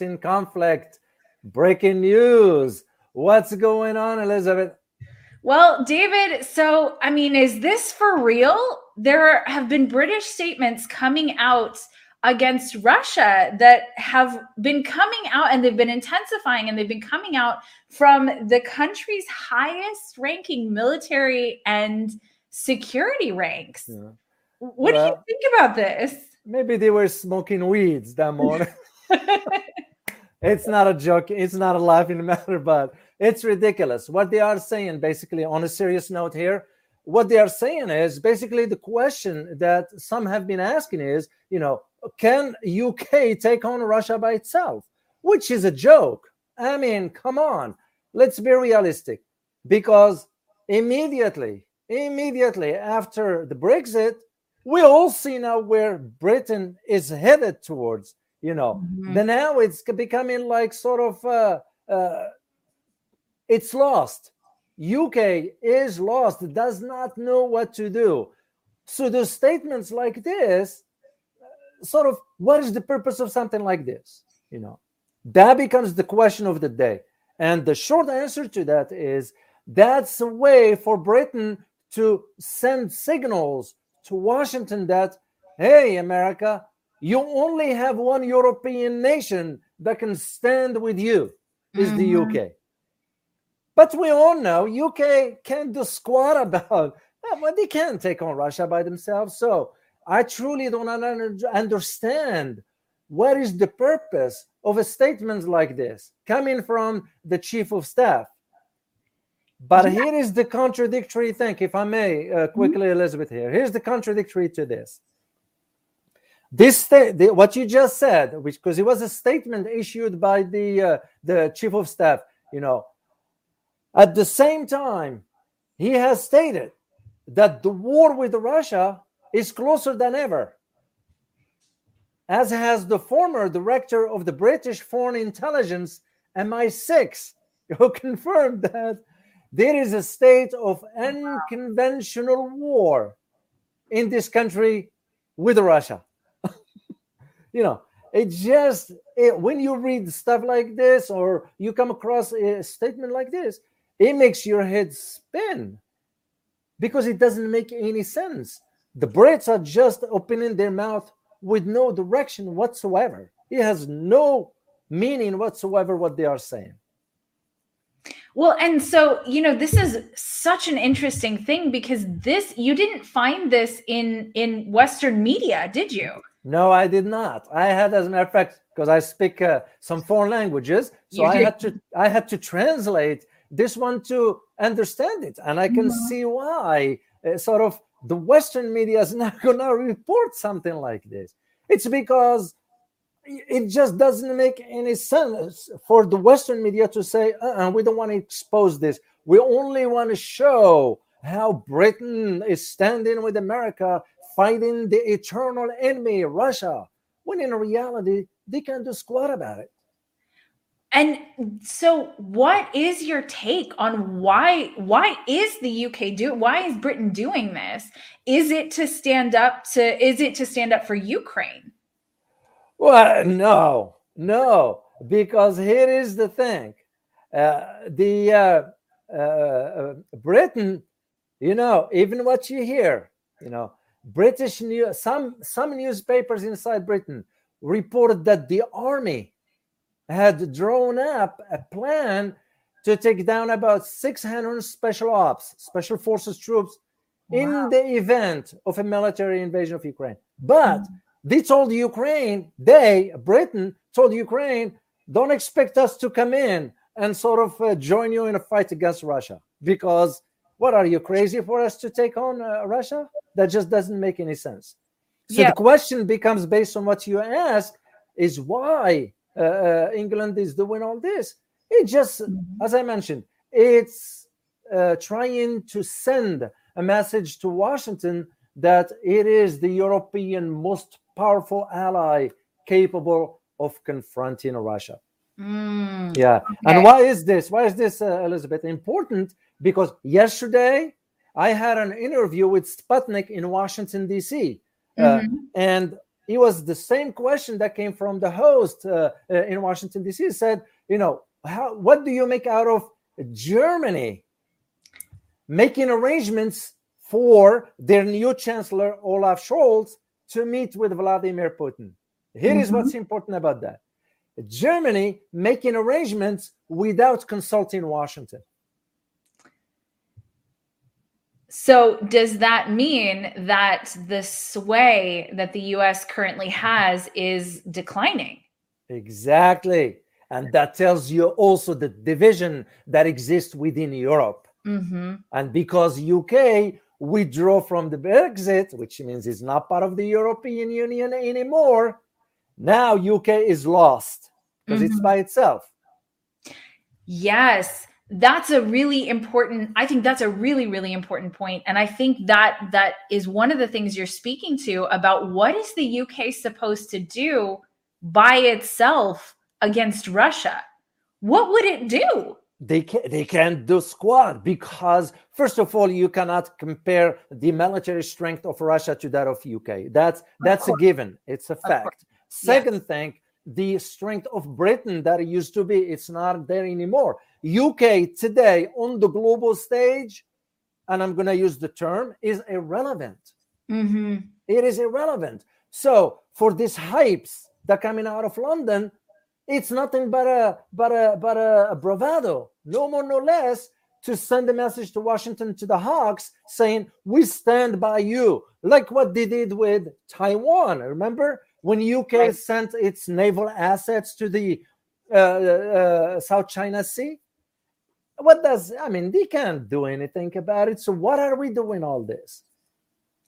in conflict. Breaking news. What's going on, Elizabeth? Well, David, so I mean, is this for real? There have been British statements coming out against Russia that have been coming out and they've been intensifying and they've been coming out from the country's highest ranking military and security ranks. Yeah. What well, do you think about this? Maybe they were smoking weeds that morning. it's not a joke. It's not a laughing matter, but it's ridiculous. What they are saying, basically, on a serious note here, what they are saying is basically the question that some have been asking is, you know, can UK take on Russia by itself? Which is a joke. I mean, come on. Let's be realistic. Because immediately, immediately after the Brexit, we all see now where Britain is headed towards. You know, mm-hmm. then now it's becoming like sort of uh, uh, it's lost. UK is lost, does not know what to do. So the statements like this, sort of, what is the purpose of something like this? You know, that becomes the question of the day. And the short answer to that is that's a way for Britain to send signals to Washington that, hey, America, you only have one European nation that can stand with you, is mm-hmm. the UK. But we all know UK can't do squat about well, they can't take on Russia by themselves. So I truly don't understand what is the purpose of a statement like this coming from the chief of staff. But yeah. here is the contradictory thing, if I may uh, quickly, mm-hmm. Elizabeth. Here, here's the contradictory to this. This the, what you just said, which because it was a statement issued by the uh, the chief of staff, you know, at the same time, he has stated that the war with Russia is closer than ever, as has the former director of the British Foreign Intelligence, MI6, who confirmed that there is a state of unconventional war in this country with Russia. You know, it just it, when you read stuff like this or you come across a statement like this, it makes your head spin because it doesn't make any sense. The Brits are just opening their mouth with no direction whatsoever. It has no meaning whatsoever what they are saying. Well, and so, you know, this is such an interesting thing because this you didn't find this in in western media, did you? No, I did not. I had as a matter of fact because I speak uh, some foreign languages, so I had to I had to translate this one to understand it. And I can mm-hmm. see why uh, sort of the Western media is not going to report something like this. It's because it just doesn't make any sense for the Western media to say, uh-uh, we don't want to expose this. We only want to show how Britain is standing with America fighting the eternal enemy, Russia, when in reality, they can't do squat about it. And so what is your take on why why is the UK do why is Britain doing this? Is it to stand up to is it to stand up for Ukraine? Well, no. No, because here is the thing. Uh, the uh, uh, uh Britain, you know, even what you hear, you know, British news some some newspapers inside Britain reported that the army had drawn up a plan to take down about 600 special ops, special forces troops wow. in the event of a military invasion of Ukraine. But mm. they told Ukraine, they, Britain, told Ukraine, don't expect us to come in and sort of uh, join you in a fight against Russia. Because what are you crazy for us to take on uh, Russia? That just doesn't make any sense. So yeah. the question becomes based on what you ask is why uh, uh, England is doing all this. It just, mm-hmm. as I mentioned, it's uh, trying to send a message to Washington that it is the European most powerful ally capable of confronting Russia. Mm, yeah. Okay. And why is this? Why is this, uh, Elizabeth, important? Because yesterday I had an interview with Sputnik in Washington, D.C. Uh, mm-hmm. and it was the same question that came from the host uh, uh, in Washington D.C. He said, you know, how, what do you make out of Germany making arrangements for their new chancellor Olaf Scholz to meet with Vladimir Putin? Here mm-hmm. is what's important about that. Germany making arrangements without consulting Washington. So, does that mean that the sway that the US currently has is declining? Exactly. And that tells you also the division that exists within Europe. Mm-hmm. And because UK withdraw from the Brexit, which means it's not part of the European Union anymore, now UK is lost because mm-hmm. it's by itself. Yes that's a really important i think that's a really really important point. And i think that that is one of the things you're speaking to about what is the uk supposed to do by itself against russia? What would it do? They can they can't do squat because first of all you cannot compare the military strength of russia to that of uk that's that's a given. It's a fact. Second yes. thing the strength of britain that it used to be it's not there anymore UK today on the global stage, and I'm going to use the term, is irrelevant. Mm-hmm. It is irrelevant. So for these hypes that coming out of London, it's nothing but a but a but a, a bravado, no more no less, to send a message to Washington to the Hawks saying we stand by you, like what they did with Taiwan. Remember when UK right. sent its naval assets to the uh, uh, South China Sea? what does i mean they can't do anything about it so what are we doing all this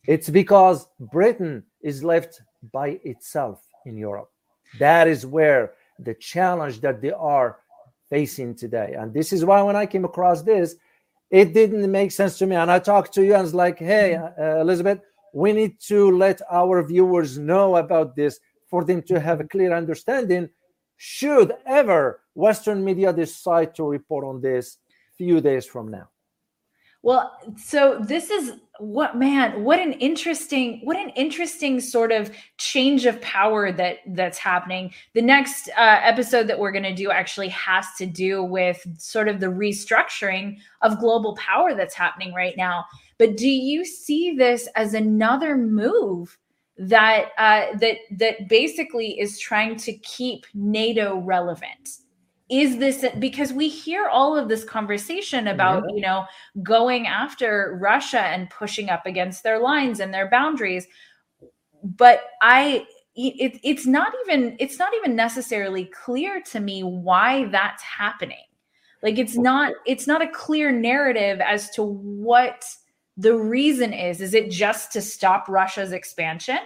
it's because britain is left by itself in europe that is where the challenge that they are facing today and this is why when i came across this it didn't make sense to me and i talked to you and was like hey mm-hmm. uh, elizabeth we need to let our viewers know about this for them to have a mm-hmm. clear understanding should ever Western media decide to report on this few days from now. Well, so this is what man, what an interesting, what an interesting sort of change of power that that's happening. The next uh, episode that we're going to do actually has to do with sort of the restructuring of global power that's happening right now. But do you see this as another move that uh, that that basically is trying to keep NATO relevant? Is this because we hear all of this conversation about yeah. you know going after Russia and pushing up against their lines and their boundaries, but I it, it's not even it's not even necessarily clear to me why that's happening. Like it's not it's not a clear narrative as to what the reason is. Is it just to stop russia's expansion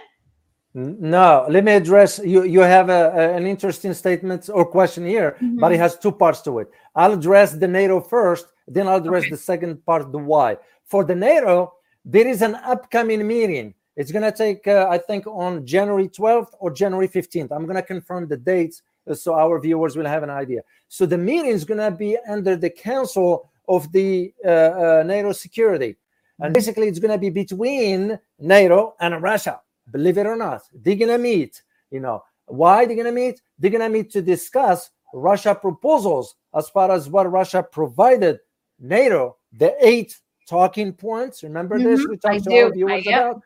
no let me address you you have a, a an interesting statement or question here mm-hmm. but it has two parts to it i'll address the nato first then i'll address okay. the second part the why for the nato there is an upcoming meeting it's going to take uh, i think on january 12th or january 15th i'm going to confirm the dates uh, so our viewers will have an idea so the meeting is going to be under the council of the uh, uh nato security and mm-hmm. basically, it's going to be between NATO and Russia. Believe it or not, they're to meet. You know why they're going to meet? They're going to meet to discuss Russia proposals as far as what Russia provided NATO, the eight talking points. Remember mm-hmm. this? We talked I to do. our viewers I, about.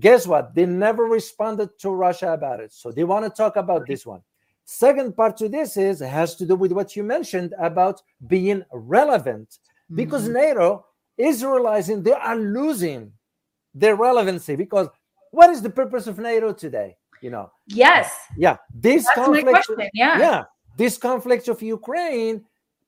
Guess what? They never responded to Russia about it. So they want to talk about this one. Second part to this is has to do with what you mentioned about being relevant because mm-hmm. NATO is realizing they are losing their relevancy because what is the purpose of NATO today? You know. Yes. Yeah. This That's conflict. Yeah. Yeah. This conflict of Ukraine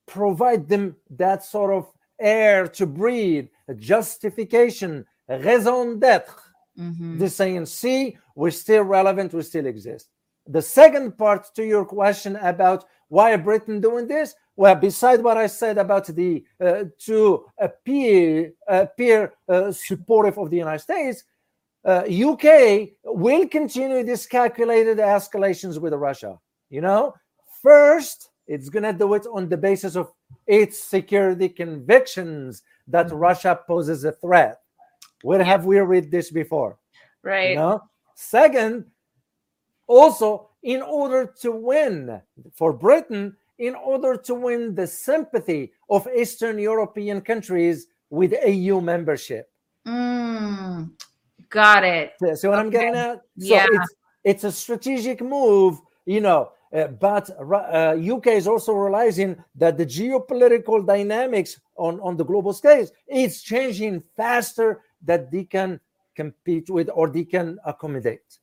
provide them that sort of air to breathe, a justification, a raison d'être. Mm-hmm. They're saying, see, we're still relevant, we still exist. The second part to your question about why Britain doing this, well, beside what I said about the uh, to appear appear uh, supportive of the United States, uh, UK will continue this calculated escalations with Russia. You know, first it's gonna do it on the basis of its security convictions that mm-hmm. Russia poses a threat. Where have we read this before? Right. You know? Second, Also, in order to win for Britain, in order to win the sympathy of Eastern European countries with EU membership. Mm, got it. See what okay. I'm getting at? So yeah. It's, it's a strategic move, you know. Uh, but uh, UK is also realizing that the geopolitical dynamics on, on the global stage is changing faster that they can compete with or they can accommodate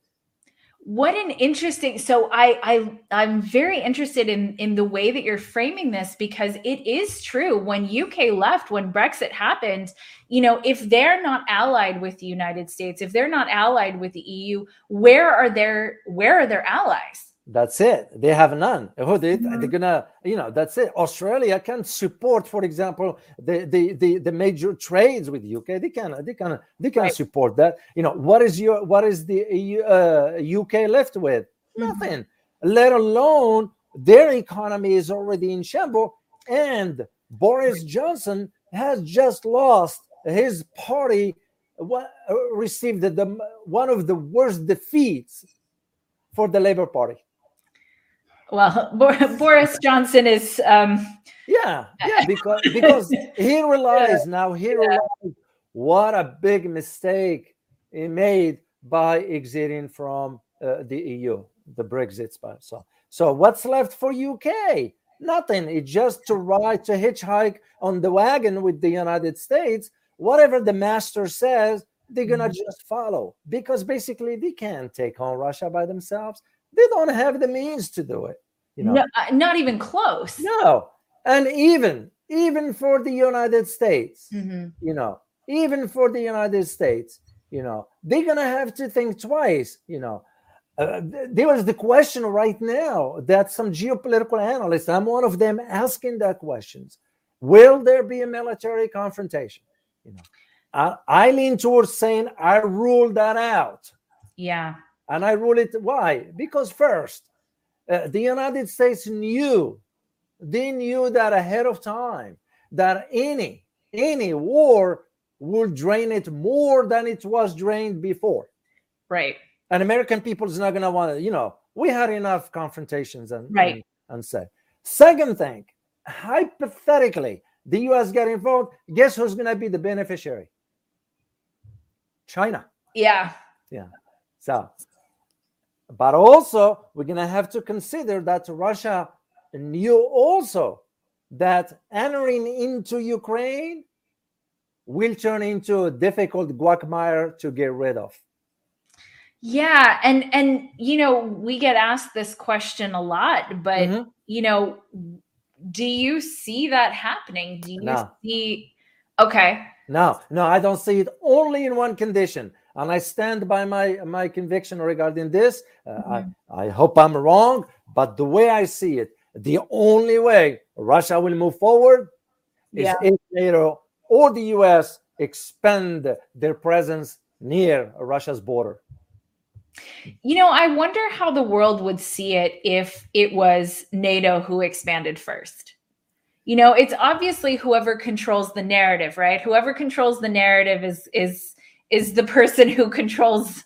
what an interesting so I, I i'm very interested in in the way that you're framing this because it is true. When uk left when brexit happened you know if they're not allied with the united states if they're not allied with the eu where are their where are their allies that's it. They have none. Oh, they, mm-hmm. They're gonna, you know, that's it. Australia can support, for example, the the the, the major trades with UK. They can they can they can right. support that. You know, what is your what is the uh, UK left with? Mm-hmm. Nothing. Let alone their economy is already in shambles, and Boris Johnson has just lost his party. What uh, received the, the one of the worst defeats for the Labour Party well, Boris Johnson is. Um, yeah, yeah, because because he realized now he realized what a big mistake he made by exiting from uh, the EU, the Brexit. So, so what's left for UK? Nothing. It's just to ride to hitchhike on the wagon with the United States. Whatever the master says, they're gonna mm-hmm. just follow because basically they can't take on Russia by themselves. They don't have the means to do it. You know, no, uh, not even close. No, and even even for the United States, mm-hmm. you know, even for the United States, you know, they're gonna have to think twice. You know, uh, there was the question right now that some geopolitical analysts, I'm one of them, asking that questions: Will there be a military confrontation? You know, I, I lean towards saying I rule that out. Yeah. And I rule it why? Because first, uh, the United States knew, they knew that ahead of time that any any war would drain it more than it was drained before. Right. And American people is not going to want to, you know, we had enough confrontations and right and, and say. Second thing, hypothetically, the U.S. get involved. Guess who's going to be the beneficiary? China. Yeah. Yeah. So but also, we're going to have to consider that Russia knew also that entering into Ukraine will turn into a difficult quagmire to get rid of. Yeah, and and you know, we get asked this question a lot, but mm-hmm. you know, do you see that happening? Do you no. see Okay. No, no, I don't see it only in one condition and I stand by my my conviction regarding this. Uh, mm-hmm. I I hope I'm wrong, but the way I see it, the only way Russia will move forward is yeah. if NATO or the U.S. expand their presence near Russia's border. You know, I wonder how the world would see it if it was NATO who expanded first. You know, it's obviously whoever controls the narrative, right? Whoever controls the narrative is is is the person who controls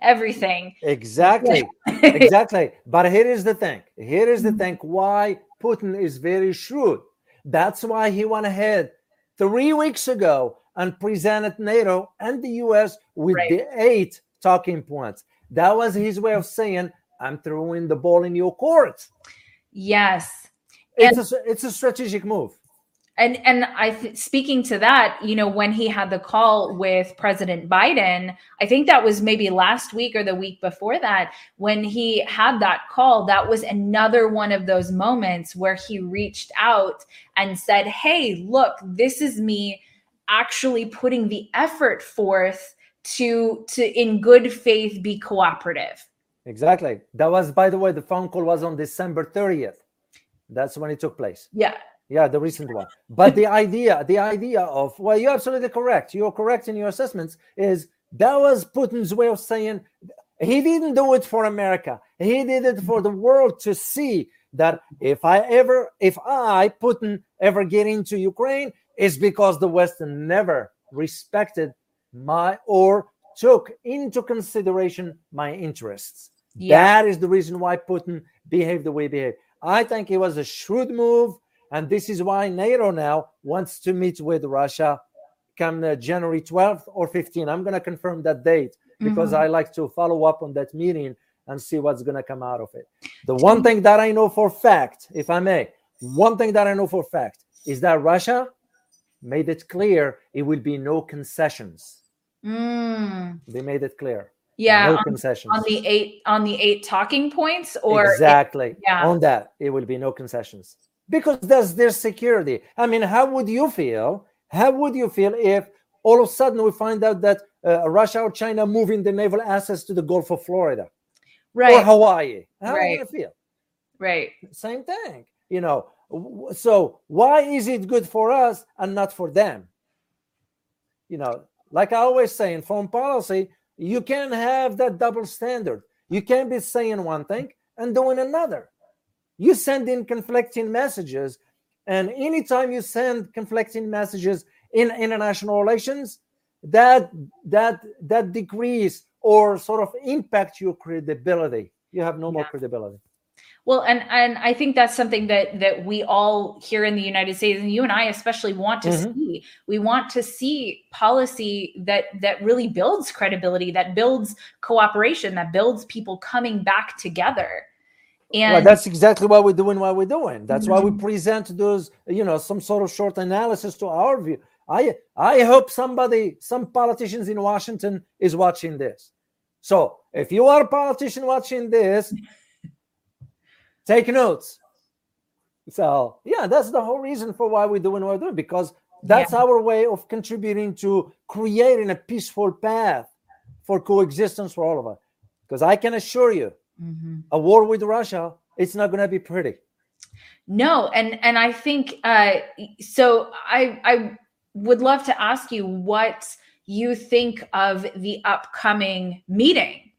everything. Exactly. exactly. But here is the thing. Here is the mm-hmm. thing why Putin is very shrewd. That's why he went ahead three weeks ago and presented NATO and the US with right. the eight talking points. That was his way of saying, I'm throwing the ball in your court. Yes. It's, and- a, it's a strategic move and and i th- speaking to that you know when he had the call with president biden i think that was maybe last week or the week before that when he had that call that was another one of those moments where he reached out and said hey look this is me actually putting the effort forth to to in good faith be cooperative. Exactly. That was by the way the phone call was on december 30th that's when it took place. Yeah yeah the recent one. But the idea the idea of well you're absolutely correct. You're correct in your assessments is that was putin's way of saying he didn't do it for america. He did it for the world to see that if i ever if i putin ever get into ukraine it's because the west never respected my or took into consideration my interests. Yeah. That is the reason why Putin behaved the way he behaved. I think it was a shrewd move, and this is why NATO now wants to meet with Russia come uh, January 12th or 15th. I'm going to confirm that date because Mhm. I like to follow up on that meeting and see what's going to come out of it. The one thing that I know for fact, if I may, one thing that I know for fact is that Russia made it clear it will be no concessions. Mm. They made it clear. Yeah, no on, concessions. on the eight on the eight talking points, or exactly yeah. on that it will be no concessions because that's their security. I mean how would you feel how would you feel if all of a sudden we find out that uh, russia or china moving the naval assets to the gulf of florida right, or hawaii? How Right. would you feel? Right. same thing you know. So why is it good for us and not for them? You know like i always say in foreign policy you can't have that double standard. You can't be saying one thing and doing another you send in conflicting messages and anytime you send conflicting messages in international relations that that that decrease or sort of impact your credibility you have no more Yeah. credibility Well, and and I think that's something that that we all here in the United States, and you and I especially want to Mhm. see. We want to see policy that that really builds credibility, that builds cooperation, that builds people coming back together. And well, that's exactly what we're doing. What we're doing. That's why we mm-hmm. present those, you know, some sort of short analysis to our view. I I hope somebody, some politicians in Washington is watching this. So if you are a politician watching this, take notes. So yeah, that's the whole reason for why we're doing what we're doing because that's our way of contributing to creating a peaceful path for coexistence for all of us. Because I can assure you, Mhm. a war with Russia, it's not going to be pretty. No, and and I think uh, so. I I would love to ask you what you think of the upcoming meeting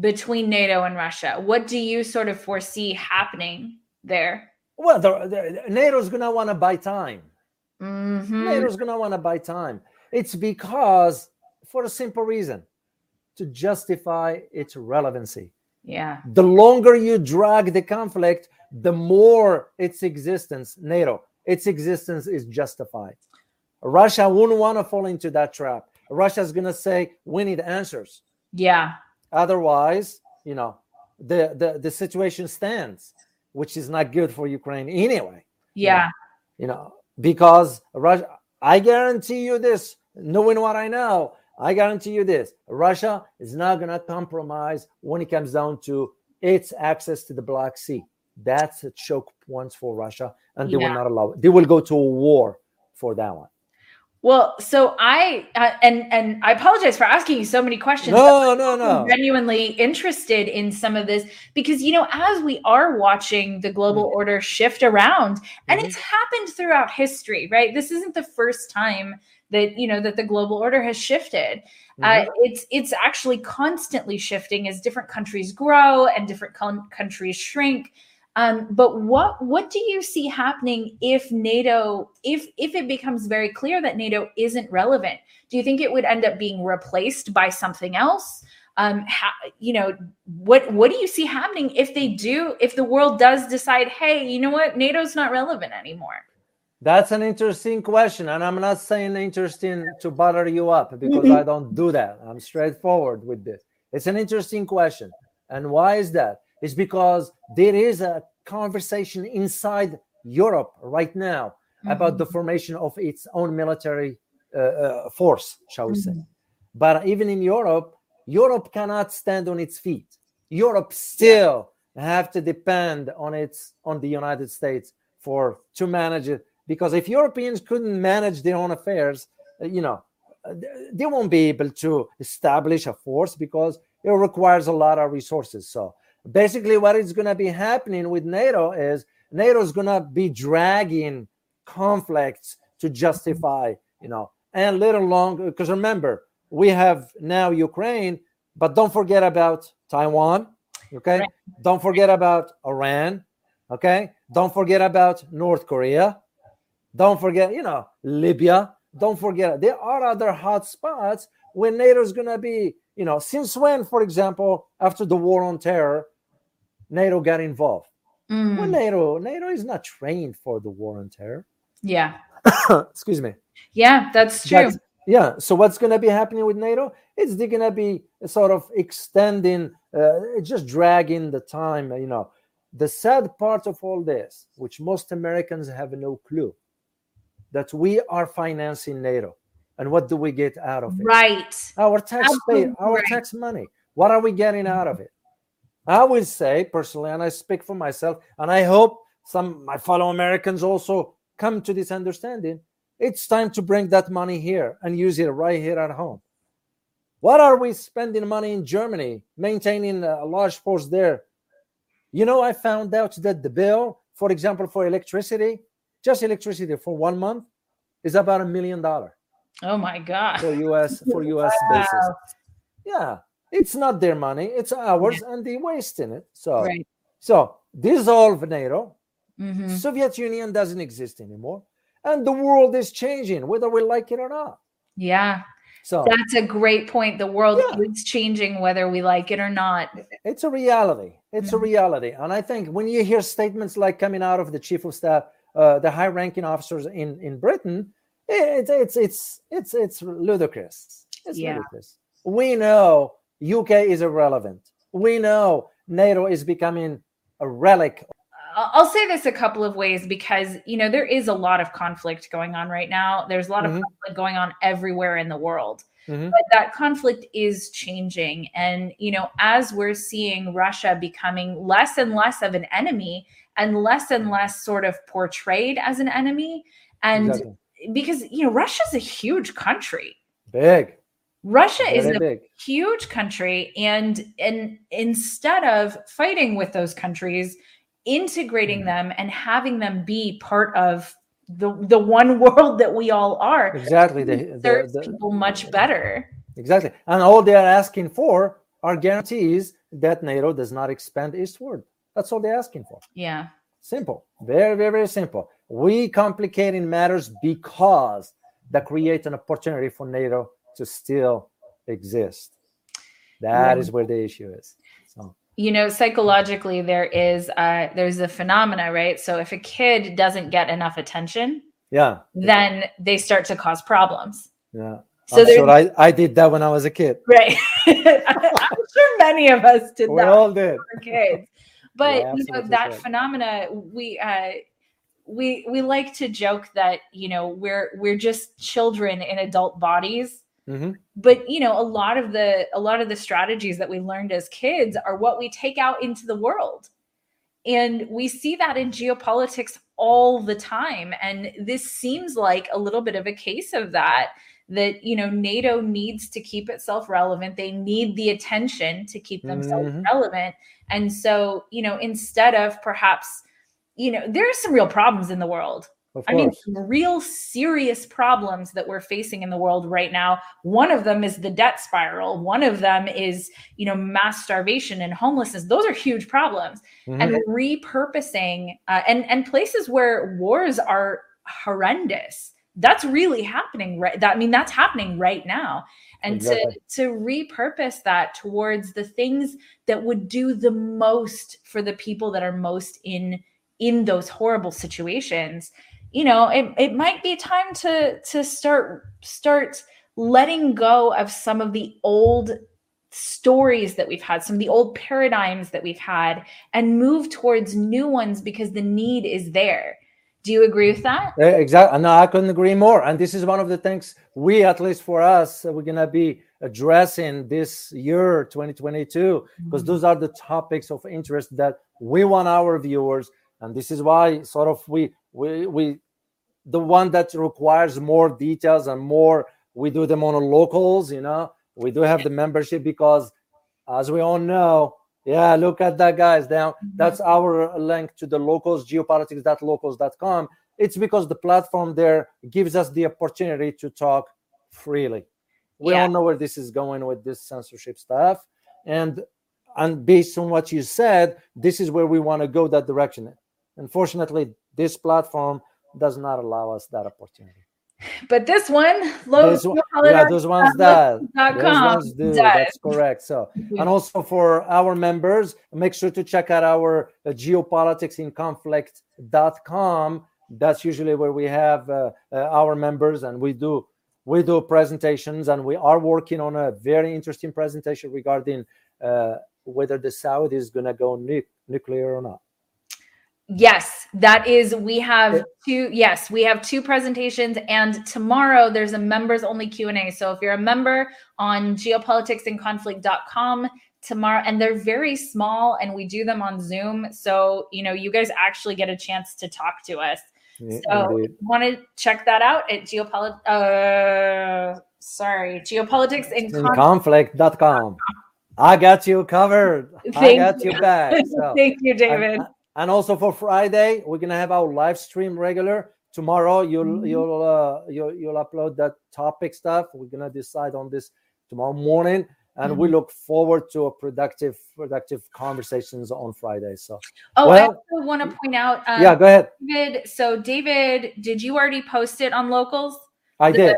between NATO and Russia. What do you sort of foresee happening there? Well, the, the, NATO's going to want to buy time. Mhm. NATO's going to want to buy time. It's because, for a simple reason, to justify its relevancy. Yeah, The longer you drag the conflict, the more its existence, NATO, its existence is justified. Russia wouldn't want to fall into that trap. Russia's going to say, we need answers. yeah, Otherwise, you know, the, the, the situation stands, which is not good for Ukraine anyway. yeah, You know, because Russia, I guarantee you this, knowing what I know, I guarantee you this Russia is not going to compromise when it comes down to its access to the Black Sea. That's a choke point for Russia, and they Yeah. will not allow it. They will go to a war for that one. Well, so I uh, and and I apologize for asking you so many questions. No, no, I'm no. genuinely interested in some of this because you know as we are watching the global Mm-hmm. order shift around and Mhm. it's happened throughout history right this isn't the first time that you know that the global order has shifted uh, Mhm. it's it's actually constantly shifting as different countries grow and different con- countries shrink um, but what what do you see happening if NATO if if it becomes very clear that NATO isn't relevant? Do you think it would end up being replaced by something else? Um, how, you know what what do you see happening if they do if the world does decide, hey, you know what, NATO's not relevant anymore? That's an interesting question, and I'm not saying interesting to butter you up because Mhm. I don't do that. I'm straightforward with this. It's an interesting question, and why is that? It's because there is a conversation inside Europe right now about the formation of its own military uh, uh, force, shall we say? Mhm. But even in Europe, Europe cannot stand on its feet. Europe still have to depend on its on the United States for to manage it. Because if Europeans couldn't manage their own affairs, uh, you know, uh, they won't be able to establish a force because it requires a lot of resources. So basically, what is going to be happening with NATO is NATO is going to be dragging conflicts to justify, you know, and little longer. Because remember, we have now Ukraine, but don't forget about Taiwan. Okay. Right. Don't forget about Iran. Okay. Don't forget about North Korea. Don't forget, you know, Libya. Don't forget, there are other hot spots where NATO is going to be you know, since when, for example, after the war on terror, NATO got involved? Mm, Well, NATO, NATO is not trained for the war on terror. yeah. Excuse me. Yeah, that's true. But, yeah. So what's going to be happening with NATO? It's going to be sort of extending, uh, just dragging the time. You know, the sad part of all this, which most Americans have no clue, that we are financing NATO, and what do we get out of it? right. Our tax pay, our right. tax money. What are we getting out of it? I will say personally, and I speak for myself, and I hope some my fellow Americans also come to this understanding. It's time to bring that money here and use it right here at home. What are we spending money in Germany, maintaining a large force there? You know, I found out that the bill, for example, for electricity, just electricity for one month, is about a million dollar Oh my god. for US for US. Wow. Yeah, it's not their money; it's ours, and they wasting it. So, Right. so dissolve NATO. Mhm. Soviet Union doesn't exist anymore, and the world is changing, whether we like it or not. Yeah. So That's a great point. The world Yeah. is changing whether we like it or not. it's a reality. It's a Mhm. reality, and I think when you hear statements like coming out of the chief of staff, uh, the high-ranking officers in in Britain, it's it's it's it's it's ludicrous. It's Yeah. ludicrous. We know UK is irrelevant. We know NATO is becoming a relic. I'll say this a couple of ways because you know there is a lot of conflict going on right now. There's a lot Mhm. of conflict going on everywhere in the world. Mhm. But that conflict is changing and you know as we're seeing Russia becoming less and less of an enemy and less and less sort of portrayed as an enemy and Exactly. because you know Russia's a huge country. Big, Russia is a big. huge country and and instead of fighting with those countries integrating Mhm. them and having them be part of the the one world that we all are Exactly. The, serves the, the, people much better exactly. And all they are asking for are guarantees that NATO does not expand eastward. That's all they're asking for. yeah Simple. Very, very, very simple. We complicating matters because that creates an opportunity for NATO to still exist. That is Right. where the issue is. So you know psychologically there is uh there's a phenomena right so if a kid doesn't get enough attention yeah, then they start to cause problems yeah. so I'm sure I, I did that when I was a kid. right i'm sure many of us did We that all did. kids. But Yeah, you know that correct. phenomena we uh we we like to joke that you know we're we're just children in adult bodies Mhm. but you know a lot of the a lot of the strategies that we learned as kids are what we take out into the world and we see that in geopolitics all the time and this seems like a little bit of a case of that that you know nato needs to keep itself relevant they need the attention to keep themselves Mhm. relevant and so you know instead of perhaps you know there's some real problems in the world I mean, some real serious problems that we're facing in the world right now. One of them is the debt spiral. One of them is, you know, mass starvation and homelessness. Those are huge problems. Mhm. And repurposing uh, and and places where wars are horrendous. That's really happening right. That I mean, that's happening right now. And Exactly. to to repurpose that towards the things that would do the most for the people that are most in in those horrible situations you know it, it might be time to to start start letting go of some of the old stories that we've had some of the old paradigms that we've had and move towards new ones because the need is there do you agree with that Exactly. No, I couldn't agree more. And this is one of the things we, at least for us, uh, we're gonna be addressing this year, 2022, because those are the topics of interest that we want our viewers. And this is why, sort of, we we we the one that requires more details and more, we do them on the locals. You know, we do have the membership because, as we all know, yeah, look at that, guys. Down. Mm-hmm. That's our link to the locals, geopolitics.locals.com. It's because the platform there gives us the opportunity to talk freely. We Yeah. all know where this is going with this censorship stuff. And and based on what you said, this is where we want to go that direction. Unfortunately, this platform does not allow us that opportunity. But this one, low, This one- yeah, those ones that those ones do. That's correct. So, and also for our members, make sure to check out our uh, geopoliticsinconflict.com. That's usually where we have uh, uh, our members, and we do we do presentations, and we are working on a very interesting presentation regarding uh, whether the South is going to go nu- nuclear or not. Yes, that is. We have two. Yes, we have two presentations, and tomorrow there's a members only Q and A. So if you're a member on geopoliticsinconflict.com tomorrow, and they're very small, and we do them on Zoom, so you know you guys actually get a chance to talk to us. Yeah, So want to check that out at geopolit. Uh, sorry, geopolitics and conflict.com. I got you covered. I got you. you back. So. Thank you, David. And, and also for Friday, we're gonna have our live stream regular. Tomorrow, you'll Mhm. you'll uh, you'll you'll upload that topic stuff. We're gonna decide on this tomorrow morning, and we Mhm. look forward to a productive productive conversations on Friday. So oh, I also want to point out. Um, yeah, go ahead. David. So, David, did you already post it on locals? I the- did.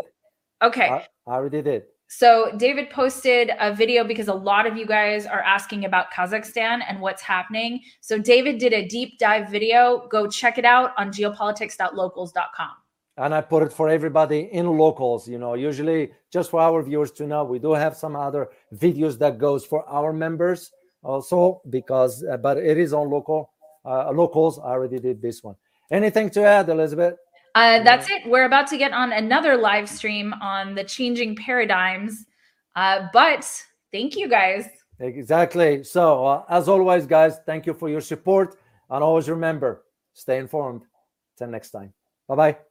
Okay. I, I already did. So, David posted a video because a lot of you guys are asking about Kazakhstan and what's happening. So, David did a deep dive video. Go check it out on geopolitics.locals.com. and I put it for everybody in locals. You know, usually just for our viewers to know, we do have some other videos that goes for our members also because, uh, but it is on local uh, locals. I already did this one. Anything to add, Elizabeth? Uh, that's it. We're about to get on another live stream on the changing paradigms. Uh, but thank you guys. Exactly. So, uh, as always, guys, thank you for your support, and always remember, stay informed. Till next time. Bye bye.